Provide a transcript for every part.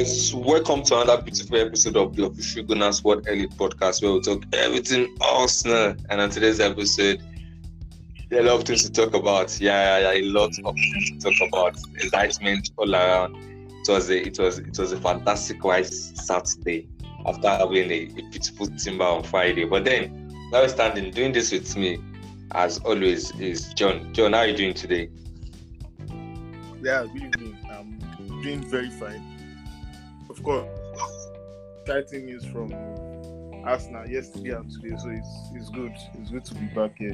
guys, welcome to another beautiful episode of the Official Gooners World Elite Podcast, where we talk everything Arsenal. And on today's episode, there are a lot of things to talk about. Yeah, yeah, yeah, a lot of things to talk about. Excitement all around. It was a, it was, it was a fantastic white Saturday after having a, a beautiful timber on Friday. But then, now standing doing this with me, as always, is John. John, how are you doing today? Yeah, good evening. I'm doing very fine. Of course, exciting news from Arsenal yesterday and today, so it's it's good. It's good to be back here.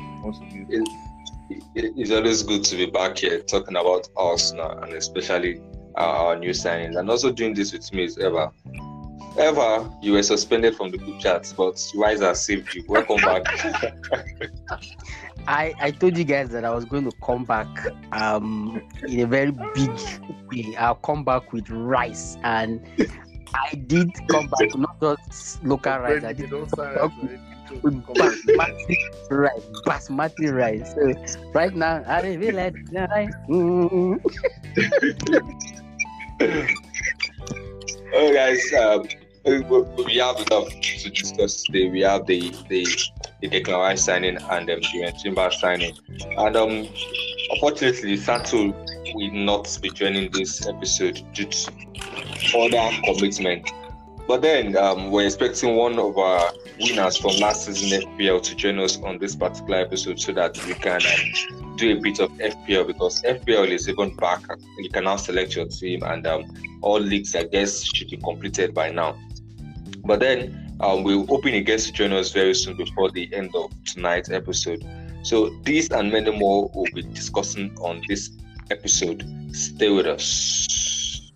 It- it- it's always good to be back here talking about Arsenal and especially our, our new signings. And also doing this with me is Eva. Eva, you were suspended from the group chat, but Rice has saved you. Welcome back. I, I told you guys that I was going to come back um in a very big way. I'll come back with rice and I did come back not just local rice, I did they don't come us with basmati rice, basmati rice. So right now I don't feel like rice. Mm. oh, guys, um, we have enough to discuss today. We have the the the Declan signing and um, Jurrien Timber signing. And um, unfortunately, Sato will not be joining this episode due to other commitment. But then um, we're expecting one of our winners from last season FPL to join us on this particular episode so that we can um, do a bit of FPL because FPL is even back. You can now select your team and um, all leagues, I guess, should be completed by now. But then um, we'll open a guest to join us very soon before the end of tonight's episode. So these and many more we'll be discussing on this episode. Stay with us.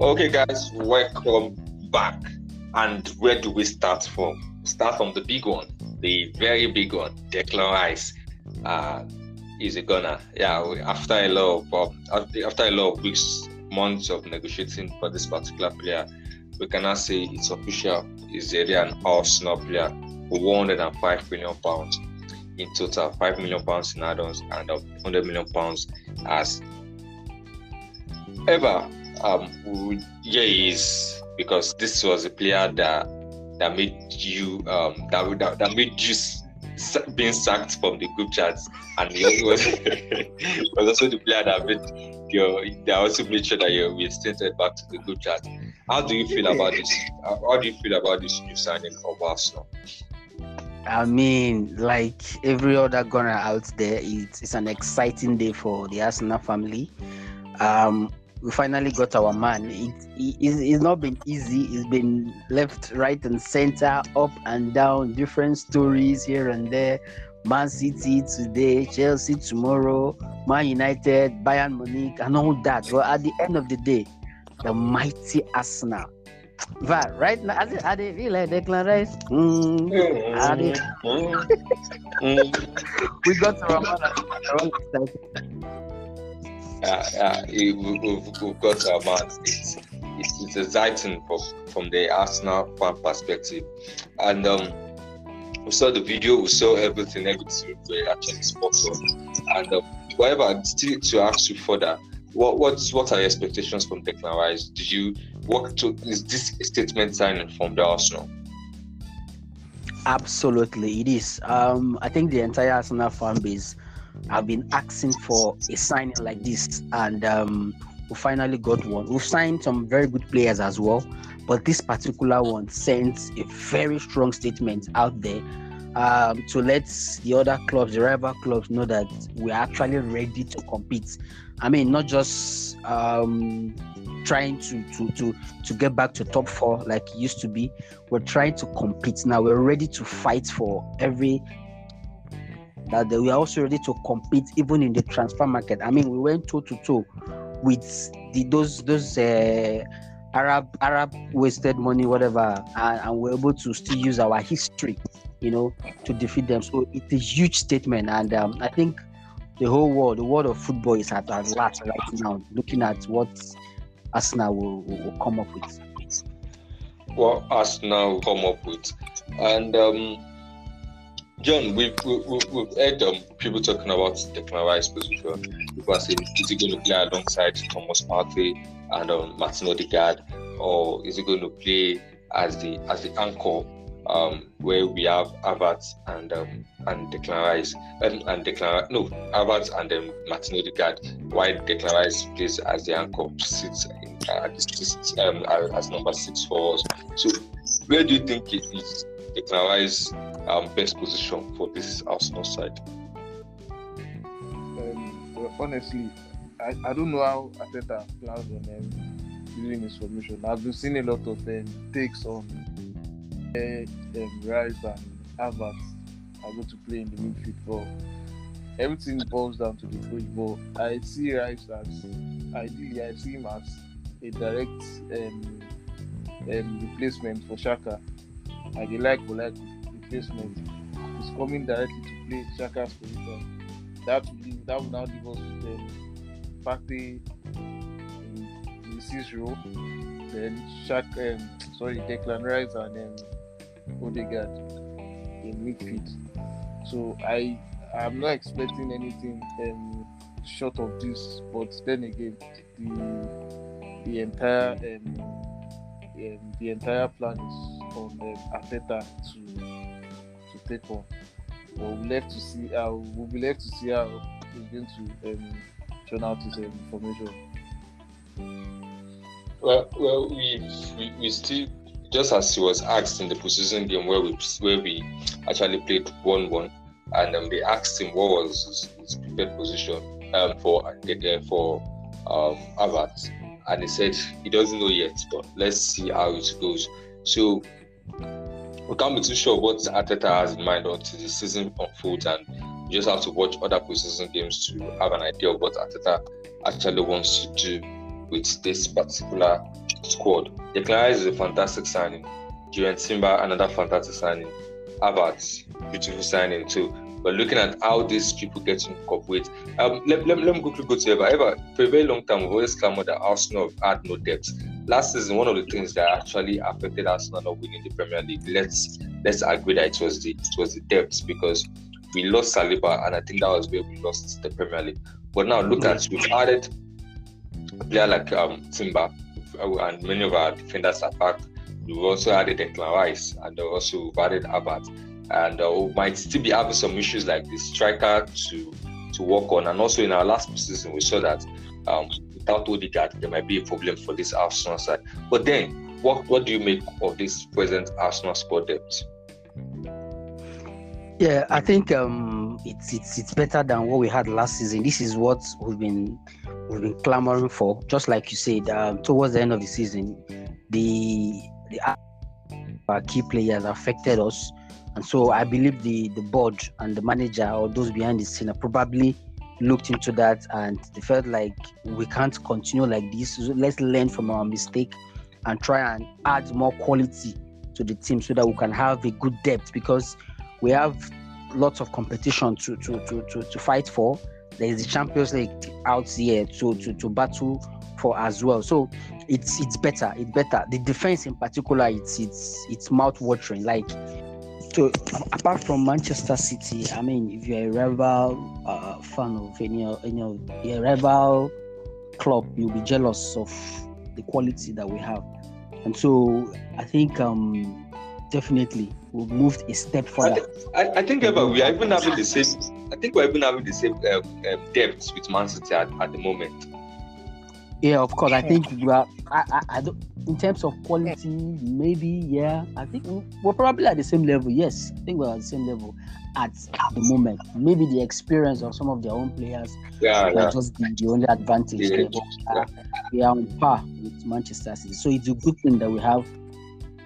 Okay, guys, welcome back. And where do we start from? Start from the big one, the very big one, Declan Rice. Uh, is a gunner. Yeah, we- after a lot of um, after a lot of weeks, months of negotiating for this particular player, we cannot say it's official. He's really an Arsenal player for 105 million pounds in total, 5 million pounds in add-ons and um, 100 million pounds as ever. Um, yeah, he is because this was a player that that made you um that that, that made you being sacked from the group chats, and he was was also the player that made your that also made sure that you're reinstated back to the group chat. How do you feel about this? How how do you feel about this new signing of Arsenal? I mean, like every other gunner out there, it's, it's an exciting day for the Arsenal family. Um, we finally got our man. It, it, it's, it's not been easy. It's been left, right, and center, up and down, different stories here and there. Man City today, Chelsea tomorrow, Man United, Bayern Munich, and all that. But at the end of the day, the mighty Arsenal. But right now, are they, they feel like Declan Rice? Mm, are they mm. mm. mm. we got to Ramon he- we- we've, we've got man. It's, it's, it's exciting from, from the Arsenal fan perspective. And um, we saw the video, we saw everything, everything we actually spot on. And um, still to ask you further, what what's what are your expectations from Declan Rice? Did you work to is this statement signing from the Arsenal? Absolutely, it is. Um, I think the entire Arsenal fan base have been asking for a signing like this, and um, we finally got one. We've signed some very good players as well, but this particular one sends a very strong statement out there um, to let the other clubs, the rival clubs, know that we're actually ready to compete. I mean, not just um, trying to, to to to get back to top four like it used to be. We're trying to compete now. We're ready to fight for every. That we are also ready to compete even in the transfer market. I mean, we went toe to toe with the those those uh, Arab Arab wasted money, whatever, and, and we're able to still use our history, you know, to defeat them. So it's a huge statement, and um, I think the whole world, the world of football, is at at last right now, looking at what Arsenal will, will, come up with. what Arsenal will come up with. And um, John, we've, we- we- we've heard um, people talking about Declan Rice position. People are saying, is he going to play alongside Thomas Partey and um, Martin Odegaard, or is he going to play as the as the anchor, um, where we have Havertz and um, and Declan Rice, um, and Declan no Havertz and um, Martin Odegaard, while Declan Rice plays as the anchor, sits in, uh, um, as number six for us. So, where do you think it is Declan Rice's um, best position for this Arsenal side? Um, well, honestly, I, I don't know how Arteta plans on um, using his formation. I've been seeing a lot of um, takes on uh, um, Rice and Havertz are going to play in the midfield, but everything boils down to the coach. But I see Rice as ideally, I see him as a direct um, um, replacement for Xhaka, a like like replacement. He's coming directly to play Xhaka's position that will leave, that will now leave us with um, Partey in, in the sixth row, then Shaq, um, sorry, Declan Rice and um, Odegaard in midfield. So I I'm not expecting anything um, short of this, but then again, the the entire um, um, the entire plan is on um, Arteta to to take on. But we'll left to see how we'll be left to see how he's going to um, turn out his um, information. Well, well, we, we we still just as he was asked in the preseason game where we where we actually played one one, and um, they asked him what was his, his preferred position um, for uh, for um, Havertz, and he said he doesn't know yet, but let's see how it goes. So we can't be too sure what Arteta has in mind until the season unfolds, and you just have to watch other preseason games to have an idea of what Arteta actually wants to do with this particular squad. Declan is a fantastic signing. Jurrien Timber, another fantastic signing. Havertz, beautiful signing too. But looking at how these people get to incorporate, um, let, let, let me quickly go to Eva. Eva, for a very long time, we've always clamored that Arsenal had no depth. Last season, one of the things that actually affected Arsenal not winning the Premier League, let's let's agree that it was the it was the depth because we lost Saliba, and I think that was where we lost the Premier League. But now look at we've added a player like um, Timber, and many of our defenders are back. We've also added Declan Rice, and also we've added Havertz, and uh, we might still be having some issues like the striker to to work on. And also in our last season, we saw that um, without Odegaard, there might be a problem for this Arsenal side. But then, what what do you make of this present Arsenal squad depth? Yeah, I think um, it's it's it's better than what we had last season. This is what we've been we've been clamoring for. Just like you said, um, towards the end of the season, the the key players affected us, and so I believe the the board and the manager or those behind the scene are probably looked into that and they felt like we can't continue like this. Let's learn from our mistake and try and add more quality to the team so that we can have a good depth because we have lots of competition to to to to, to fight for. There is the Champions League out here to, to to battle for as well. So it's it's better. It's better. The defense in particular, it's it's it's mouth watering. Like so, apart from Manchester City, I mean, if you're a rival uh, fan of any any of a rival club, you'll be jealous of the quality that we have. And so I think um definitely we've moved a step I, further. I, I think we are even having the same. I think we're even having the same uh, um, depth with Man City at, at the moment. Yeah, of course. I think we are. I, I, I don't. In terms of quality, maybe yeah. I think we- we're probably at the same level. Yes, I think we're at the same level at the moment. Maybe the experience of some of their own players Yeah, might yeah. just be the only advantage. Yeah, there. But, uh, we are on par with Manchester City, so it's a good thing that we have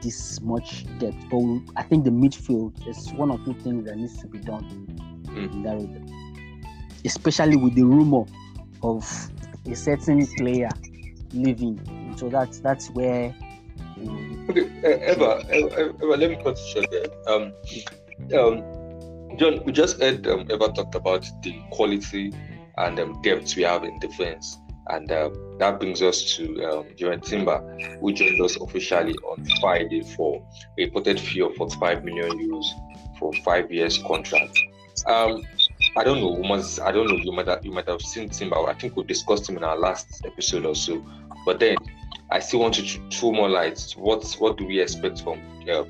this much depth. But we, I think the midfield is one or two things that needs to be done Mm. in that regard. especially with the rumor of a certain player living. So that's that's where. Okay, uh, Eva, Eva, Eva, let me cut short there. Um, um, John, we just heard um, Eva talked about the quality and um, depth we have in defense, and um, that brings us to um, Jurrien Timber, who joined us officially on Friday for a reported fee of 45 million euros for five years contract. Um, I don't know, must, I don't know. You might have, you might have seen Timber. I think we discussed him in our last episode or so. But then I still want to th- throw more light. What what do we expect from uh,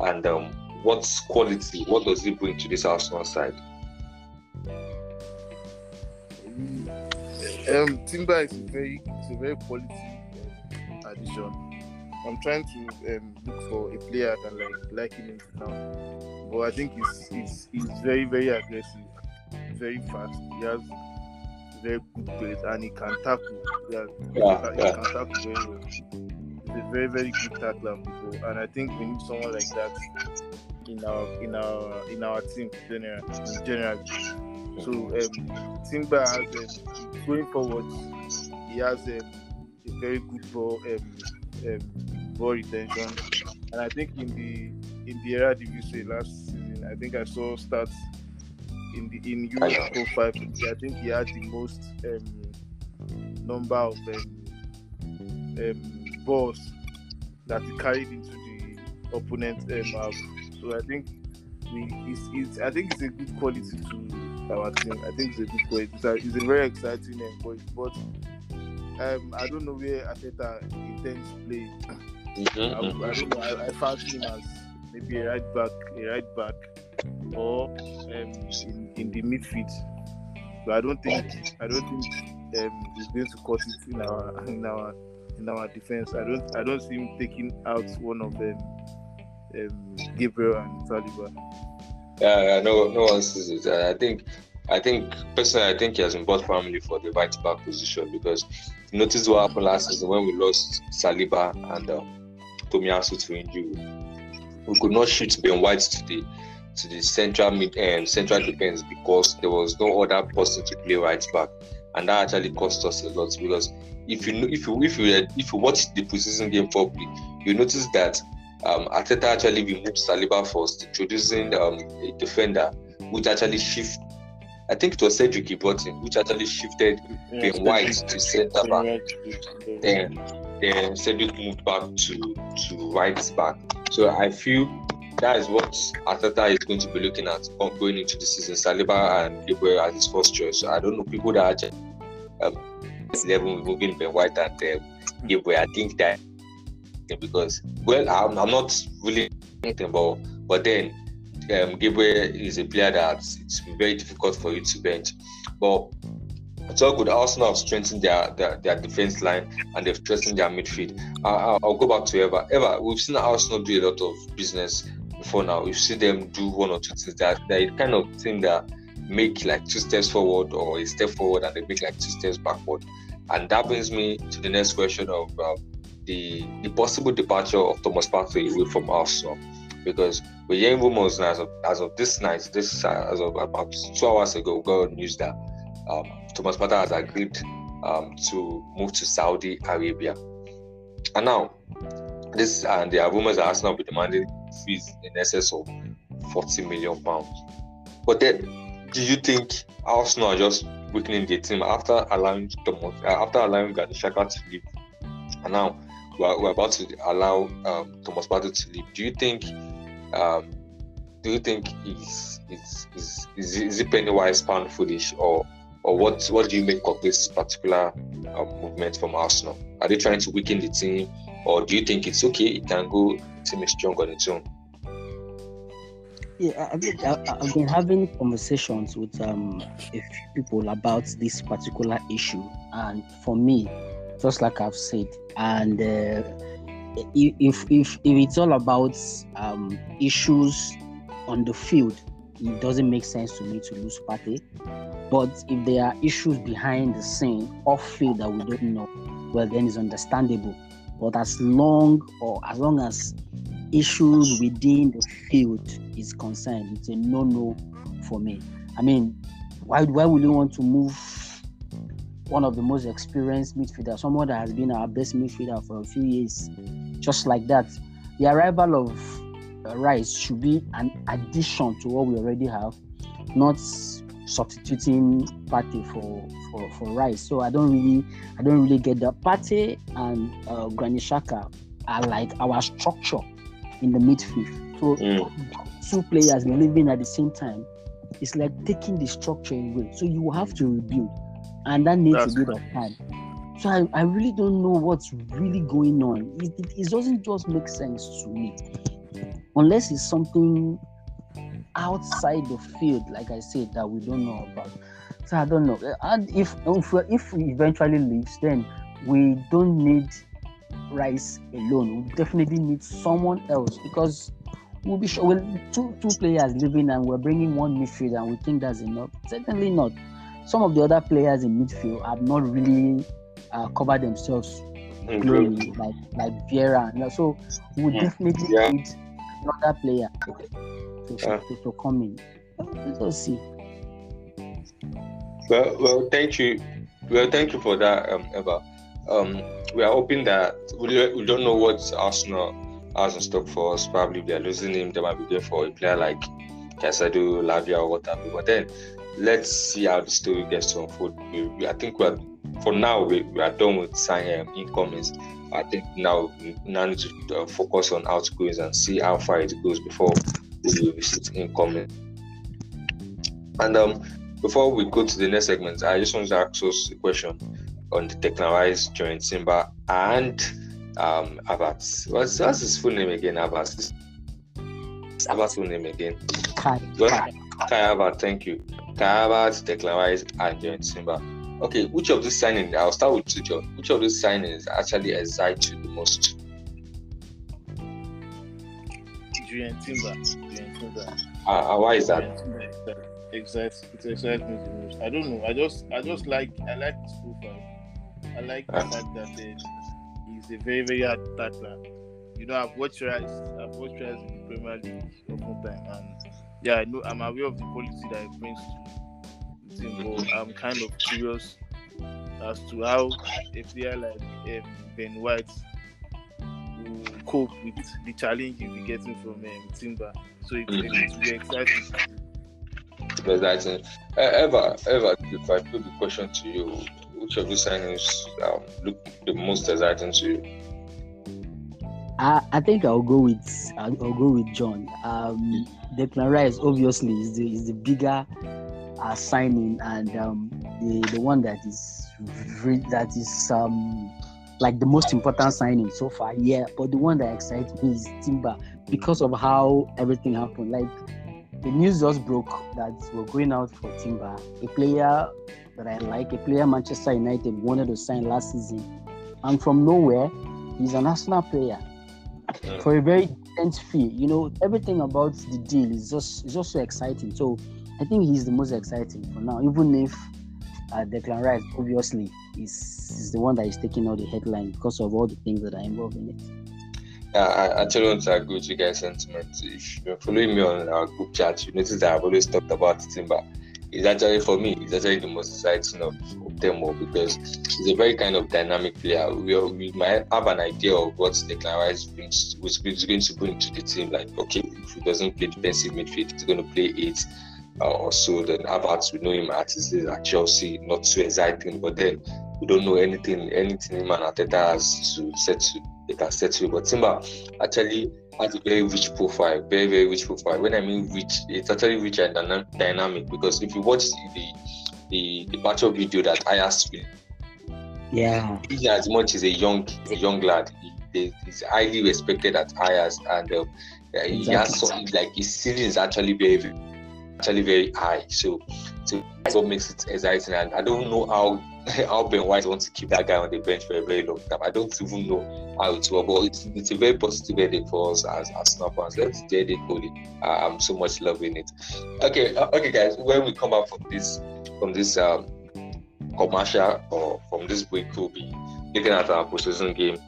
and um, what's quality? What does he bring to this Arsenal side? Um, Timber is a very, it's a very quality um, addition. I'm trying to um, look for a player that like like him now, but I think he's he's, he's very very aggressive, very fast. He has very good pace and he can tackle. Yeah, Yeah, he yeah. can tackle very well. He's a very very good tackler, people, and I think we need someone like that in our in our in our team general generally. So um, Timber has um, going forward, he has um, a very good ball um, um, ball retention, and I think in the in the era Eredivisie last season, I think I saw stats in the in top five. I think he had the most um, number of um, um, balls that he carried into the opponent's um, half. So I think we, it's, it's, I think it's a good quality to our team. I think it's a good quality. It's a, it's a very exciting um, boy, but um, I don't know where Arteta intends to play. I, I don't know. I, I fancy him as maybe a right back, a right back, or um, in, in the midfield. But I don't think I don't think um, he's going to cut it in our in our in our defense. I don't I don't see him taking out one of them, um, Gabriel and Saliba. Yeah, no, no one sees it. I think, I think personally, I think he has been bought family for the right back position because notice what happened last season when we lost Saliba and um, Tomiyasu to injury. We could not shoot Ben White to the to the central mid um, central defense because there was no other person to play right back, and that actually cost us a lot because if you if you if you if you watch the preseason game properly, you notice that um, Arteta actually removed Saliba first, introducing um, a defender which actually shift. I think it was Cedric he brought in, which actually shifted Ben White to centre back. Then, then Cedric moved back to to right back. So I feel that is what Arteta is going to be looking at going into the season. Saliba and Gabriel as his first choice. I don't know people that actually um, level removing Ben White and um, Gabriel. I think that because well, I'm, I'm not really anything about, but then um, Gabriel is a player that it's very difficult for you to bench. But it's all good. Arsenal have strengthened their, their, their defense line and they've strengthened their midfield. I, I'll, I'll go back to Eva. Eva, we've seen Arsenal do a lot of business before now. We've seen them do one or two things that they kind of thing that make like two steps forward or a step forward and they make like two steps backward. And that brings me to the next question of um, the the possible departure of Thomas Partey away from Arsenal because we're hearing rumors as of, as of this night, this uh, as of about two hours ago, got news that um, Thomas Partey has agreed um, to move to Saudi Arabia. And now, this and there are rumors that Arsenal will be demanding fees in excess of 40 million pounds. But then, do you think Arsenal are just weakening the team after allowing Thomas, uh, after allowing Granit Xhaka to leave? And now we're, we're about to allow um, Thomas Partey to leave. Do you think? Um, do you think is is is, is it penny wise pound foolish or or what what do you make of this particular um, movement from Arsenal? Are they trying to weaken the team, or do you think it's okay? It can go. The team is strong on its own. Yeah, I think I, I've been having conversations with um, a few people about this particular issue, and for me, just like I've said, and uh, if if if it's all about um, issues on the field, it doesn't make sense to me to lose Partey. But if there are issues behind the scene off field that we don't know, well, then it's understandable. But as long or as long as issues within the field is concerned, it's a no-no for me. I mean, why why would you want to move one of the most experienced midfielders, someone that has been our best midfielder for a few years. Just like that, the arrival of Rice should be an addition to what we already have, not substituting Partey for, for for Rice. So I don't really I don't really get that. Partey and uh, Granit Xhaka are like our structure in the midfield. So Mm. two players living at the same time, it's like taking the structure away. So you have to rebuild, and that needs That's a bit of time. So I, I really don't know what's really going on. It, it, it doesn't just make sense to me, unless it's something outside the field, like I said, that we don't know about. So I don't know. And if if, we- if he eventually leaves, then we don't need Rice alone. We definitely need someone else because we'll be sure. Well, two two players leaving and we're bringing one midfield, and we think that's enough. Certainly not. Some of the other players in midfield have not really uh, covered themselves glory, like like Vieira. So we Mm. definitely Yeah. need another player to, to, to come in. Let us see. Well, well, thank you. Well, thank you for that, um, Eva. Um, we are hoping that we, don't- we don't know what Arsenal has in stock for us. Probably if they are losing him, they might be going for a player like Caicedo, Lavia, or whatever. But then let's see how the story gets to unfold. We, we, I think we are for now we, we are done with signing um, incomings. I think now we now need to uh, focus on outgoings and see how far it goes before incoming. And um, before we go to the next segment, I just want to ask us a question on the Rice, Jurrien Timber, and um, Abbas. What's, what's his full name again, Abbas? Abbas' full name again? Kai, Kai. Kai Havertz, thank you. Kai Havertz, Declan and Jurrien Timber. Okay, which of these signings, I'll start with John. Which of these signings actually excite you the most? Jurrien Timber. Timber. Uh, why is that? Timber it excites me the most. I don't know. I just I just like I like his profile. I like the Ah. fact that uh, he's a very very hard tackler. You know, I've watched Rice. I've watched Rice in the Premier League often time, and yeah, I know I'm aware of the quality that he brings to the team. But I'm kind of curious as to how a player like um, Ben White will cope with the challenge you'll be getting from um, Timber. So it, Mhm. it will be exciting. Exciting. Uh, Eva, Eva, if I put the question to you, which of these signings um, look the most exciting to you? I, I think I'll go with I'll, I'll go with John. Um, Declan Rice obviously is the is the bigger uh, signing and um, the the one that is re- that is um like the most important signing so far. Yeah, but the one that excites me is Timber because of how everything happened. Like the news just broke that we're going out for Timber, a player that I like, a player Manchester United wanted to sign last season, and from nowhere, he's an Arsenal player for a very decent fee. You know, everything about the deal is just is just so exciting. So I think he's the most exciting for now, even if uh, Declan Rice obviously is is the one that is taking all the headlines because of all the things that are involved in it. Yeah, I actually want to agree with you guys' sentiment. If you're following me on our group chat, you notice that I've always talked about Timber. It's actually for me, it's actually the most exciting of, of them all because he's a very kind of dynamic player. We, are- we might have an idea of what Declan Rice brings, was is going to bring to the team. Like, okay, if he doesn't play defensive midfield, he's going to play eight uh, or so. Then Havertz, we know him at his days at Chelsea, not too exciting, but then we don't know anything, anything him and Arteta has to set to, they can set to. But Timber actually has a very rich profile, very very rich profile. When I mean rich, it's actually rich and dynamic because if you watch the the, the battle video that Ajax Yeah, he as much as a young a young lad, he, he's highly respected at Ajax and um, uh, he has Exactly. some like his ceiling is actually very- actually very high. So so that's what makes it exciting. And I don't know how how Ben White wants to keep that guy on the bench for a very long time. I don't even know how it will, but it's, it's a very positive ending for us as Arsenal fans. Let's get it. Uh, I'm so much loving it. Okay, uh, okay, guys. When we come back from this from this um, commercial or from this break, we'll be looking at our postseason game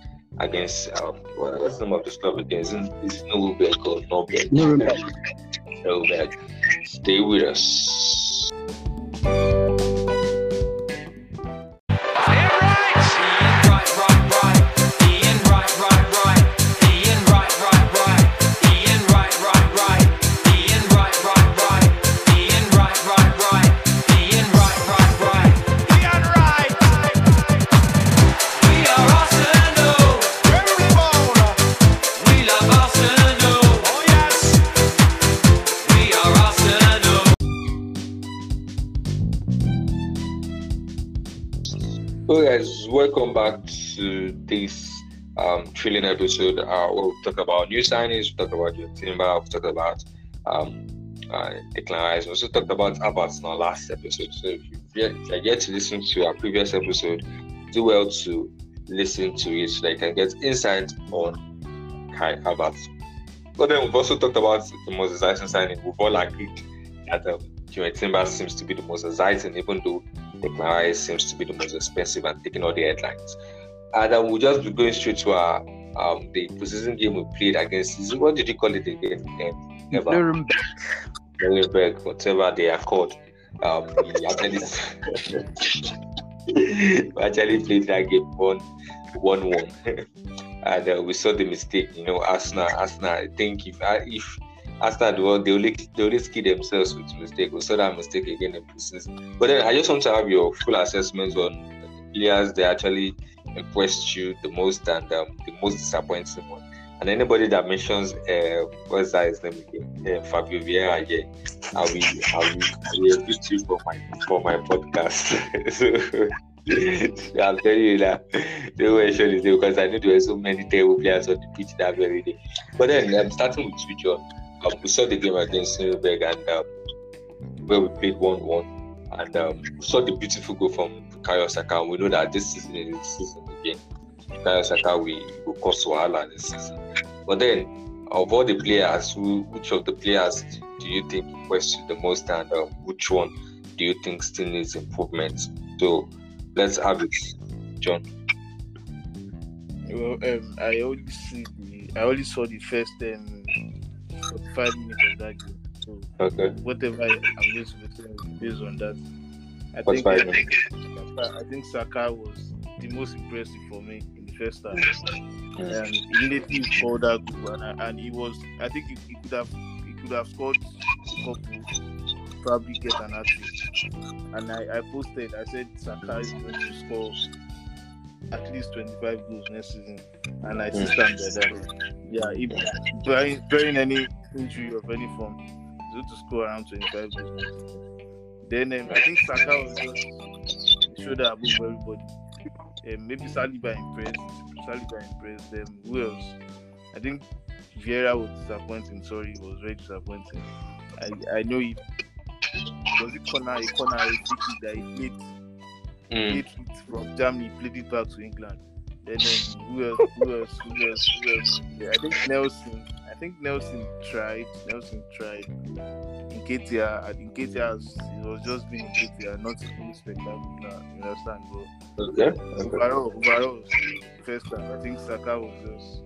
against um, what- what's the name of this club again? Isn't is Nuremberg or Nuremberg? Nuremberg. Nuremberg. Stay this um, thrilling episode. Uh, where we talk about new signings, we'll talk about your timber, we'll talk about um, uh, Declan Rice. We also talked about Abbott in our last episode. So if you if you're yet to listen to our previous episode, do well to listen to it so that you can get insight on Kai Havertz. But then we've also talked about the most exciting signing. We've all agreed that um, Jurrien Timber seems to be the most exciting, even though Declan Rice seems to be the most expensive and taking all the headlines. And then we'll just be going straight to our um, the preseason game we played against. What did you call it again? Um. Nuremberg. Nuremberg, whatever they are called. Um, we actually, we actually played that game one, one, one, and uh, we saw the mistake. You know, Arsenal, Arsenal. I think if uh, if Arsenal well, they only they only skill themselves with mistake. We saw that mistake again in preseason. But then I just want to have your full assessments on players they actually impressed you the most and um, the most disappointing one. And anybody that mentions uh, what's that his name again? Uh, Fabio Vieira, yeah, I will, I will, I will you for my for my podcast. so, I'm telling you that don't mention his name because I know there were so many terrible players on the pitch that very day. But then I'm starting with you. Um, we saw the game against Nuremberg and um, where we played one-one, and um, we saw the beautiful goal from Bukayo Saka. We know that this season is the season again. Bukayo Saka will, will cause wahala this season. But then, of all the players, who, which of the players do you think you the most, and um, which one do you think still needs improvement? So let's have it, John. Well, um, I only see the, I only saw the first um, 45 minutes of that game. So Okay. whatever I, I'm going to based on that. I What's think five I think Saka was the most impressive for me in the first half. He immediately scored that goal, and, and he was. I think he, he could have he could have scored a couple, probably get an trick. And I, I posted. I said Saka is going to score at least 25 goals next season, and I still stand by that. Yeah, if bearing, bearing any injury of any form, he's going to score around 25 goals. Then um, I think Saka was just shoulder above everybody. Um, maybe Saliba impressed. Saliba impressed them. Who else? I think Vieira was disappointing. Sorry, he was very disappointing. I, I know he was it corner a corner a that he played Mm. played from Germany, played it back to England. Then um, who else? Who else? Who else? Who else? Yeah, I think Nelson. I think Nelson tried. Nelson tried. Nketiah, I think Nketiah has, it was just being Nketiah, not really spectacular. You understand, bro? Okay. okay. Overall, overall, first time, I think Saka was just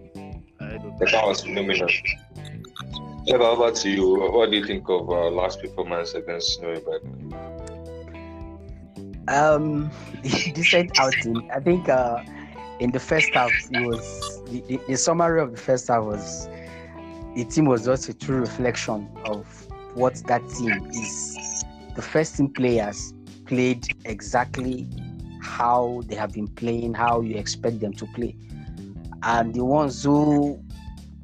ahead of That was phenomenal. Eva, how about you? What do you think of our last performance against Nuremberg? Um, decent outing. I think uh, in the first half, it was the, the, summary of the first half was the team was just a true reflection of what that team is. The first team players played exactly how they have been playing, how you expect them to play, and the ones who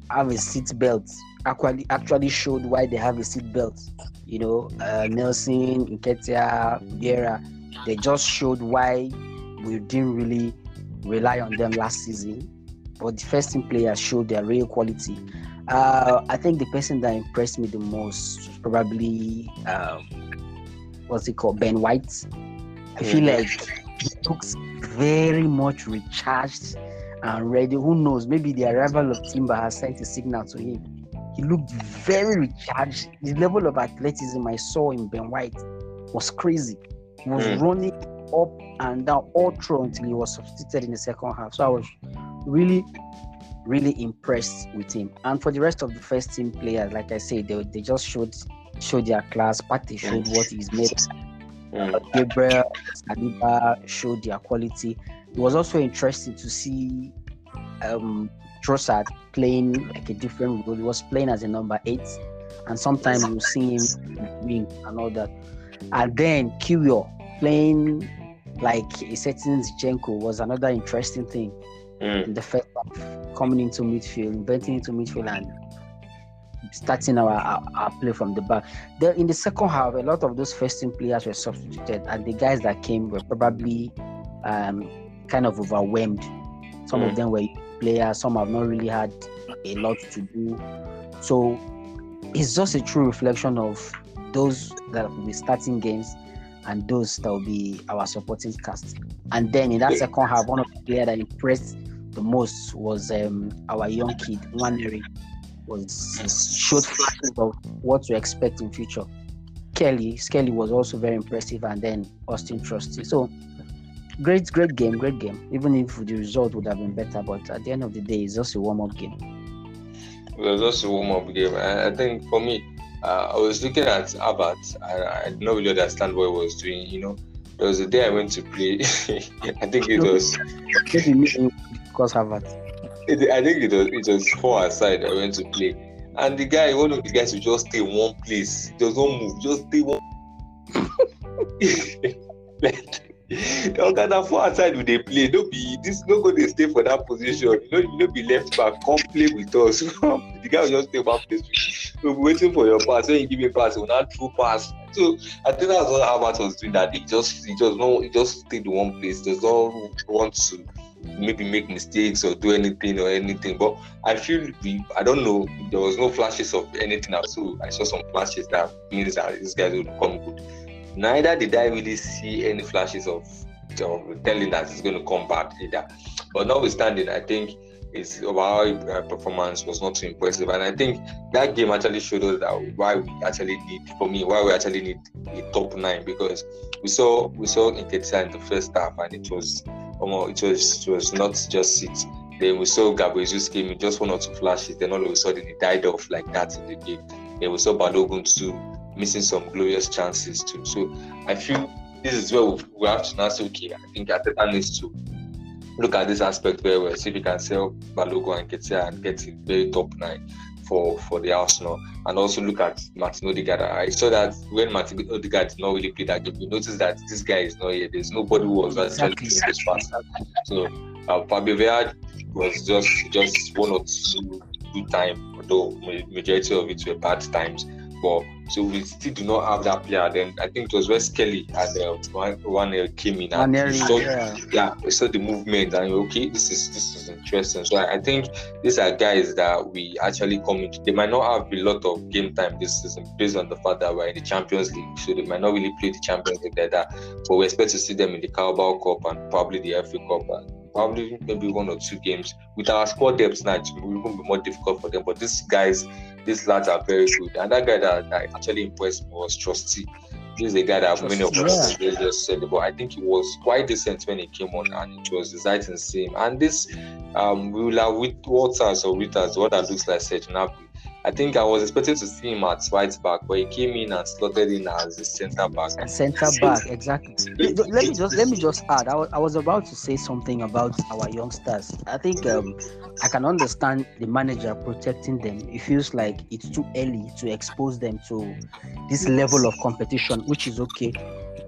have a seat belt actually actually showed why they have a seat belt. You know, uh, Nelson, Nketiah, Vieira they just showed why we didn't really rely on them last season. But the first team players showed their real quality. Uh, I think the person that impressed me the most was probably um, what's it called, Ben White. I feel like he looks very much recharged and ready. Who knows? Maybe the arrival of Timber has sent a signal to him. He looked very recharged. The level of athleticism I saw in Ben White was crazy. He was Mm. running up and down all through until he was substituted in the second half. So I was really, really impressed with him. And for the rest of the first team players, like I said, they, they just showed showed their class. Partey showed what he's made. Mm. Gabriel, Saliba showed their quality. It was also interesting to see um, Trossard playing like a different role. He was playing as a number eight, and sometimes you see him wing and all that. And then Kiwior playing like a certain Zinchenko was another interesting thing Mm. in the first half, coming into midfield, inventing into midfield, and starting our, our, our play from the back. Then in the second half, a lot of those first team players were substituted, and the guys that came were probably um, kind of overwhelmed. Some of Mm. them were players, some have not really had a lot to do. So it's just a true reflection of those that will be starting games and those that will be our supporting cast. And then in that second half, one of the players that impressed the most was um, our young kid, Nwaneri. Was showed flashes of what to expect in future. Kelly, Skelly was also very impressive, and then Auston Trusty. So great, great game, great game. Even if the result would have been better, but at the end of the day, it's just a warm-up game. It was just a warm up game. I, I think for me, uh, I was looking at Abbott. I, I did not really understand what he was doing. You know, there was a day I went to play. I think it was. Maybe me and you discuss Harvard. It, I think it was. It was four aside. I went to play, and the guy, one of the guys, would just stay in one place. Just don't move. Just stay one. like, the oga na four aside we dey play. No be this. No go dey stay for that position. You know, you no be left back. Come play with us. the guy will just stay one place. We'll be waiting for your pass. When you give me pass, he will not pass. So I think that's what Albert was doing that. He just he just no he just stayed in one place. Does not want to maybe make mistakes or do anything or anything. But I feel we I don't know. There was no flashes of anything. So I saw some flashes that means that this guy will come good. Neither did I really see any flashes of, of telling that he's going to come back either. But notwithstanding, I think his overall performance was not too impressive, and I think that game actually showed us that why we actually need, for me, why we actually need a top nine because we saw we saw Nketiah in the first half, and it was almost it was it was not just it. Then we saw Gabriel Jesus came in just one or two flashes, then all of a sudden it died off like that in the game. Then we saw Balogun too missing some glorious chances too. So I feel this is where we, we have to now say, okay, I think Arteta needs to look at this aspect very well, see if he can sell Balogun and Nketiah and get it very top nine for for the Arsenal, and also look at Martin Odegaard. I saw that when Martin Odegaard did not really play that game, you notice that this guy is not here. There's nobody who was Exactly. this fast. So uh, Fabio was just just one or two good time, although majority of it were bad times. But so we still do not have that player. Then I think it was where Skelly and uh, one one uh, came in and Nwaneri, saw, yeah. yeah, we saw the movement and okay, this is this is interesting. So I, I think these are guys that we actually come into. They might not have a lot of game time this season based on the fact that we're in the Champions League, so they might not really play the Champions League like that. But we expect to see them in the Carabao Cup and probably the FA Cup and probably maybe one or two games. With our squad depth now, it will be more difficult for them. But these guys, these lads are very good. And that guy that, that actually impressed me was Trusty. This is a guy that many of us really just said, but I think he was quite decent when he came on, and it was exciting to see him. And this um, we will have with Waters or Witters, what that looks like Serge Gnabry. I think I was expecting to see him at right back, but he came in and slotted in as a centre back. Centre back, exactly. Let let me just let me just add. I was, I was about to say something about our youngsters. I think um, I can understand the manager protecting them. It feels like it's too early to expose them to this level of competition, which is okay.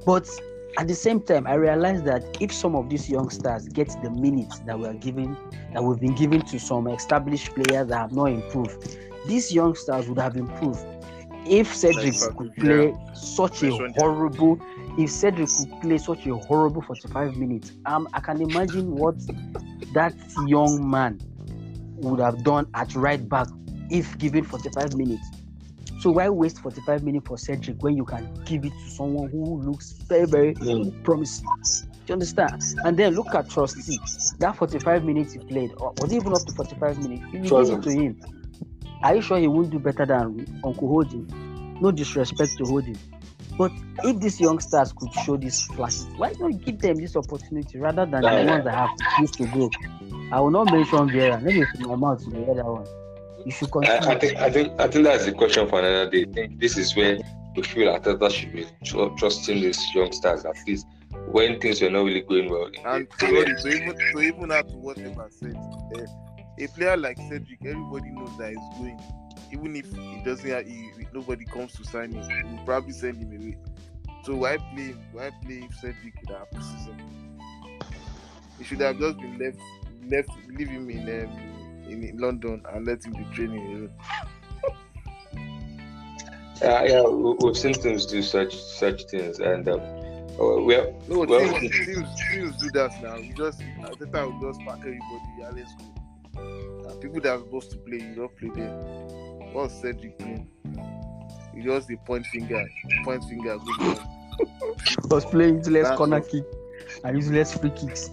But at the same time, I realize that if some of these youngsters get the minutes that we are giving, that we've been giving to some established players that have not improved, these youngsters would have improved. If Cedric Like could play such a horrible, if Cedric could play such a horrible 45 minutes, um, I can imagine what that young man would have done at right back if given 45 minutes. So why waste 45 minutes for Cedric when you can give it to someone who looks very, very promising? Do you understand? And then look at Trusty. That 45 minutes he played, or was it even up to 45 minutes? If you give it to him, are you sure he won't do better than Uncle Holding? No disrespect to Holding. But if these youngsters could show these flashes, why not give them this opportunity rather than the ones that have used to go? I will not mention Vieira. Let me put my mouth to the other one. You should I, I continue. think I think I think that's a question for another day. I think this is where we feel Arteta should be tr- trusting these youngsters at least when things were not really going well. And They sorry, to even to even add to what Emma said, eh, a player like Cedric, everybody knows that he's going. Even if he doesn't, have, he, nobody comes to sign him, he will probably send him away. So why play? Why play if Cedric in our season? He should have just been left, left, leave him in um, in, London and let him be training. alone. Yeah, yeah, we- we've seen teams do such such things, and um, Oh, well, No, Well- teams, teams, teams do that now. You just at the time we just pack everybody. Yeah, let's go. People that are supposed to play, you don't play them. What's Cedric doing? You just the point finger, point finger, good was playing useless That's corner kick and useless free kicks.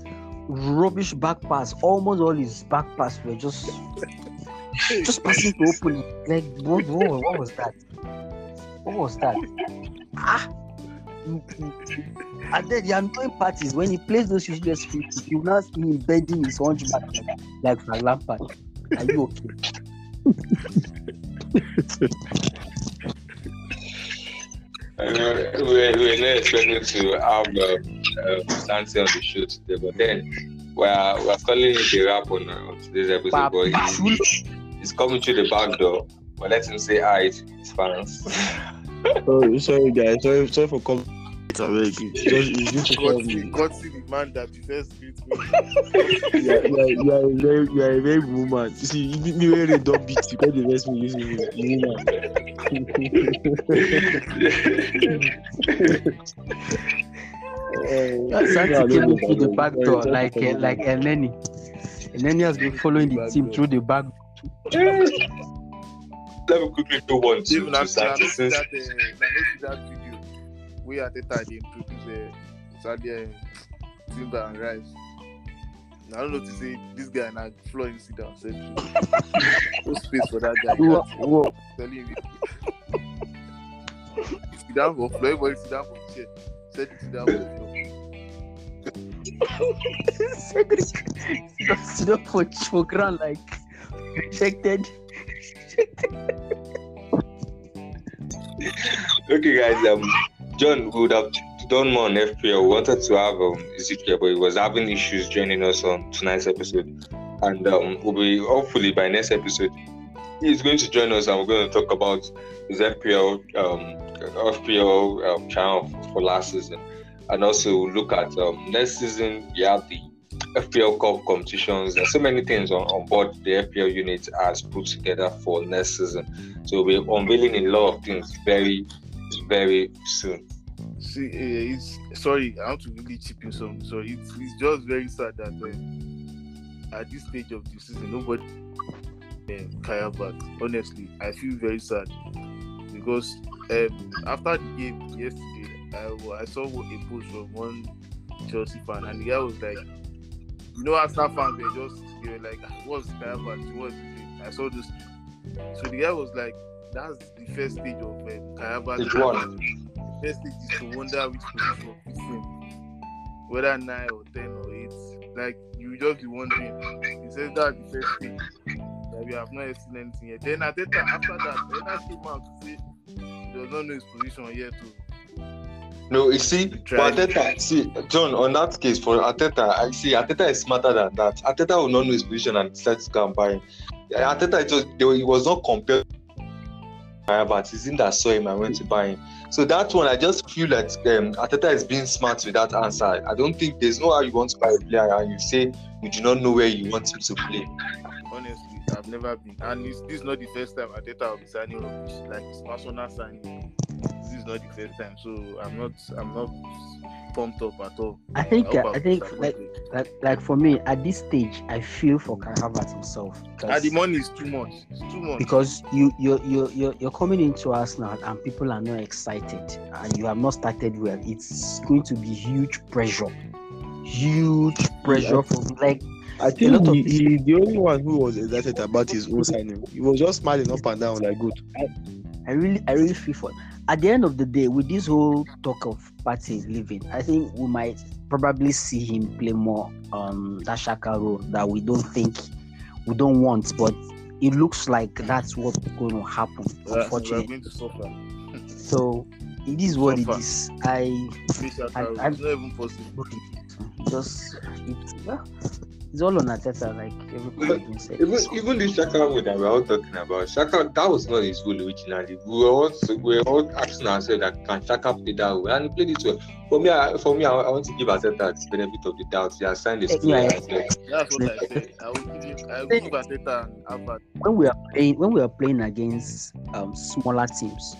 Rubbish back pass. Almost all his back pass were just just passing to open. Like what, what, what was that? What was that? Ah. And then the annoying part is when he plays those useless free kicks, you now see him bending his hunchback like, like Frank Lampard. Are you okay? Uh, we were, we were not expecting to have uh, uh, Santi on the show today, but then we're, we're calling it a wrap on, uh, on today's episode. But he's, he's coming through the back door. But let him say hi to his fans. Sorry, sorry guys. Sorry, sorry for coming. It's a very good. Just, it's good to God have see, you. God see the man that the first beat me. You are, you, are, you, a very, you are a very good woman. You see, you me when they don't beat you, because the rest me using you. Woman. Santi came through the back door like uh, like Elneny. Elneny has been following the team through the back. Let me quickly do one to, Even to after I Santi see since that, uh, that video where at the time they introduce uh, Sadia, Timber and Rice. I don't know to say this guy and I floor him sit down. Said no space for that guy. Whoa, whoa. telling you. sit down for floor. Everybody sit down for the chair. Said sit down for the floor. Cedric stood up for, for ground like rejected. Okay, guys. Um, John would have done more FPL. We wanted to have um, Ezekiel, but he was having issues joining us on tonight's episode. And um, we'll be hopefully by next episode, he's going to join us and we're going to talk about his FPL, um, FPL um, channel for last season. And also look at um, next season, we have the FPL Cup competitions. There's so many things on, on board the FPL unit has put together for next season. So we're unveiling a lot of things very, very soon. See, uh, it's sorry. I want to really chip in some. So it's, it's just very sad that uh, at this stage of the season, nobody um, Kaya back. Honestly, I feel very sad because um, after the game yesterday, I, I saw a post from one Chelsea fan, and the guy was like, "You know, Arsenal fans they just they were like, "Ah, what's Kaya back? What's he doing?" I saw this. So the guy was like, "That's the first stage of um, Kaya back." Stage one. First stage is to wonder which position fits him, whether nine or ten or eight. Like you just be wondering. He says that the first stage that we have not seen anything yet. Then at that after that, Bernard came out to say he does not know his position yet. To No, you see, for Arteta, see, John, on that case, for Arteta, I see Arteta is smarter than that. Arteta will not know his position and decide to go and buy him. Yeah, Arteta, it was, he was not compared but it's him that saw him and went to buy him. So that one, I just feel that um, Arteta is being smart with that answer. I don't think there's no how you want to buy a player and you say you do not know where you want him to play. honestly, I've never been, and this is not the first time Arteta will be signing rubbish like his personal signing. This is not the first time, so I'm not, I'm not pumped up at all. I think hope uh, I'm I think like like like for me at this stage I feel for Kai Havertz himself and because, the money is too much. It's too much. because you you you you you're coming into Arsenal and people are not excited and you have not started well. It's going to be huge pressure, huge pressure for me. Like I think lot he, he the only one who was excited about his own signing. He was just smiling up and down like good. I, I really, I really feel for. At the end of the day, with this whole talk of Partey's leaving, I think we might probably see him play more um that Xhaka role that we don't think we don't want, but it looks like that's what's going to happen. We are- we are Unfortunately, to so it is what it Suffer. is. I I- rule, I- it's not even possible. just it, well, it's all on Arteta, like everybody been said. Even even the Xhaka rule that we're all talking about, Xhaka that was not his role originally. We were all we were all asking ourselves that can Xhaka play that way, and he played it well. For me, I, for me, I, I want to give Arteta the benefit of the doubt. He has signed a Yeah, player. yeah. as. That's what I said. I will give him, I will give Arteta and Havertz. when we are playing when we are playing against um, smaller teams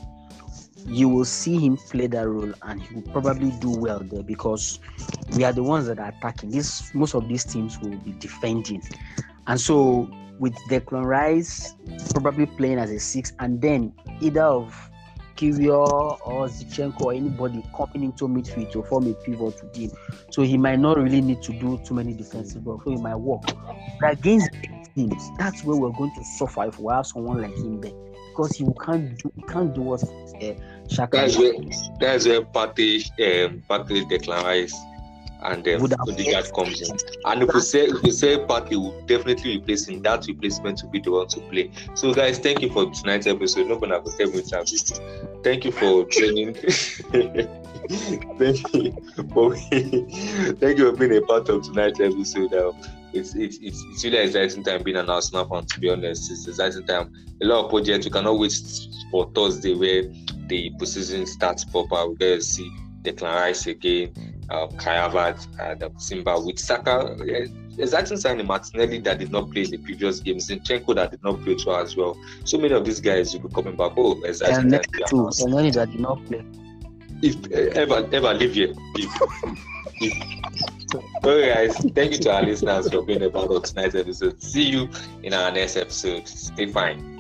you will see him play that role and he will probably do well there because we are the ones that are attacking. This most of these teams will be defending. And so with Declan Rice probably playing as a six and then either of Kiwior or Zinchenko or anybody coming into midfield to form a pivot to him. So he might not really need to do too many defensive work. So he might work. But against teams, that's where we're going to suffer if we have someone like him there. Because he can't do he can't do what uh, Xhaka That's where that's where um Declan and um, Would have Odegaard comes in. And if we say if we say Partey will definitely replace him, that replacement will be the one to play. So guys, thank you for tonight's episode. No gonna go tell me time. Thank you for joining. thank you for thank you for being a part of tonight's episode. Um, it's, it's it's it's really exciting time being an Arsenal fan. To be honest, it's exciting time. A lot of projects. We cannot wait for Thursday where the preseason starts proper. We're going to see Declan Rice again, um, Kai Havertz, and um, Simba with Saka. Exciting signing Martinelli that did not play in the previous games, Zinchenko that did not play too as well. So many of these guys will be coming back. Oh, exciting and time. next to be an two, Arsenal that did not play. if uh, ever ever live here. If, if okay, guys, thank you to our listeners for being a part of tonight's episode. See you in our next episode. Stay fine.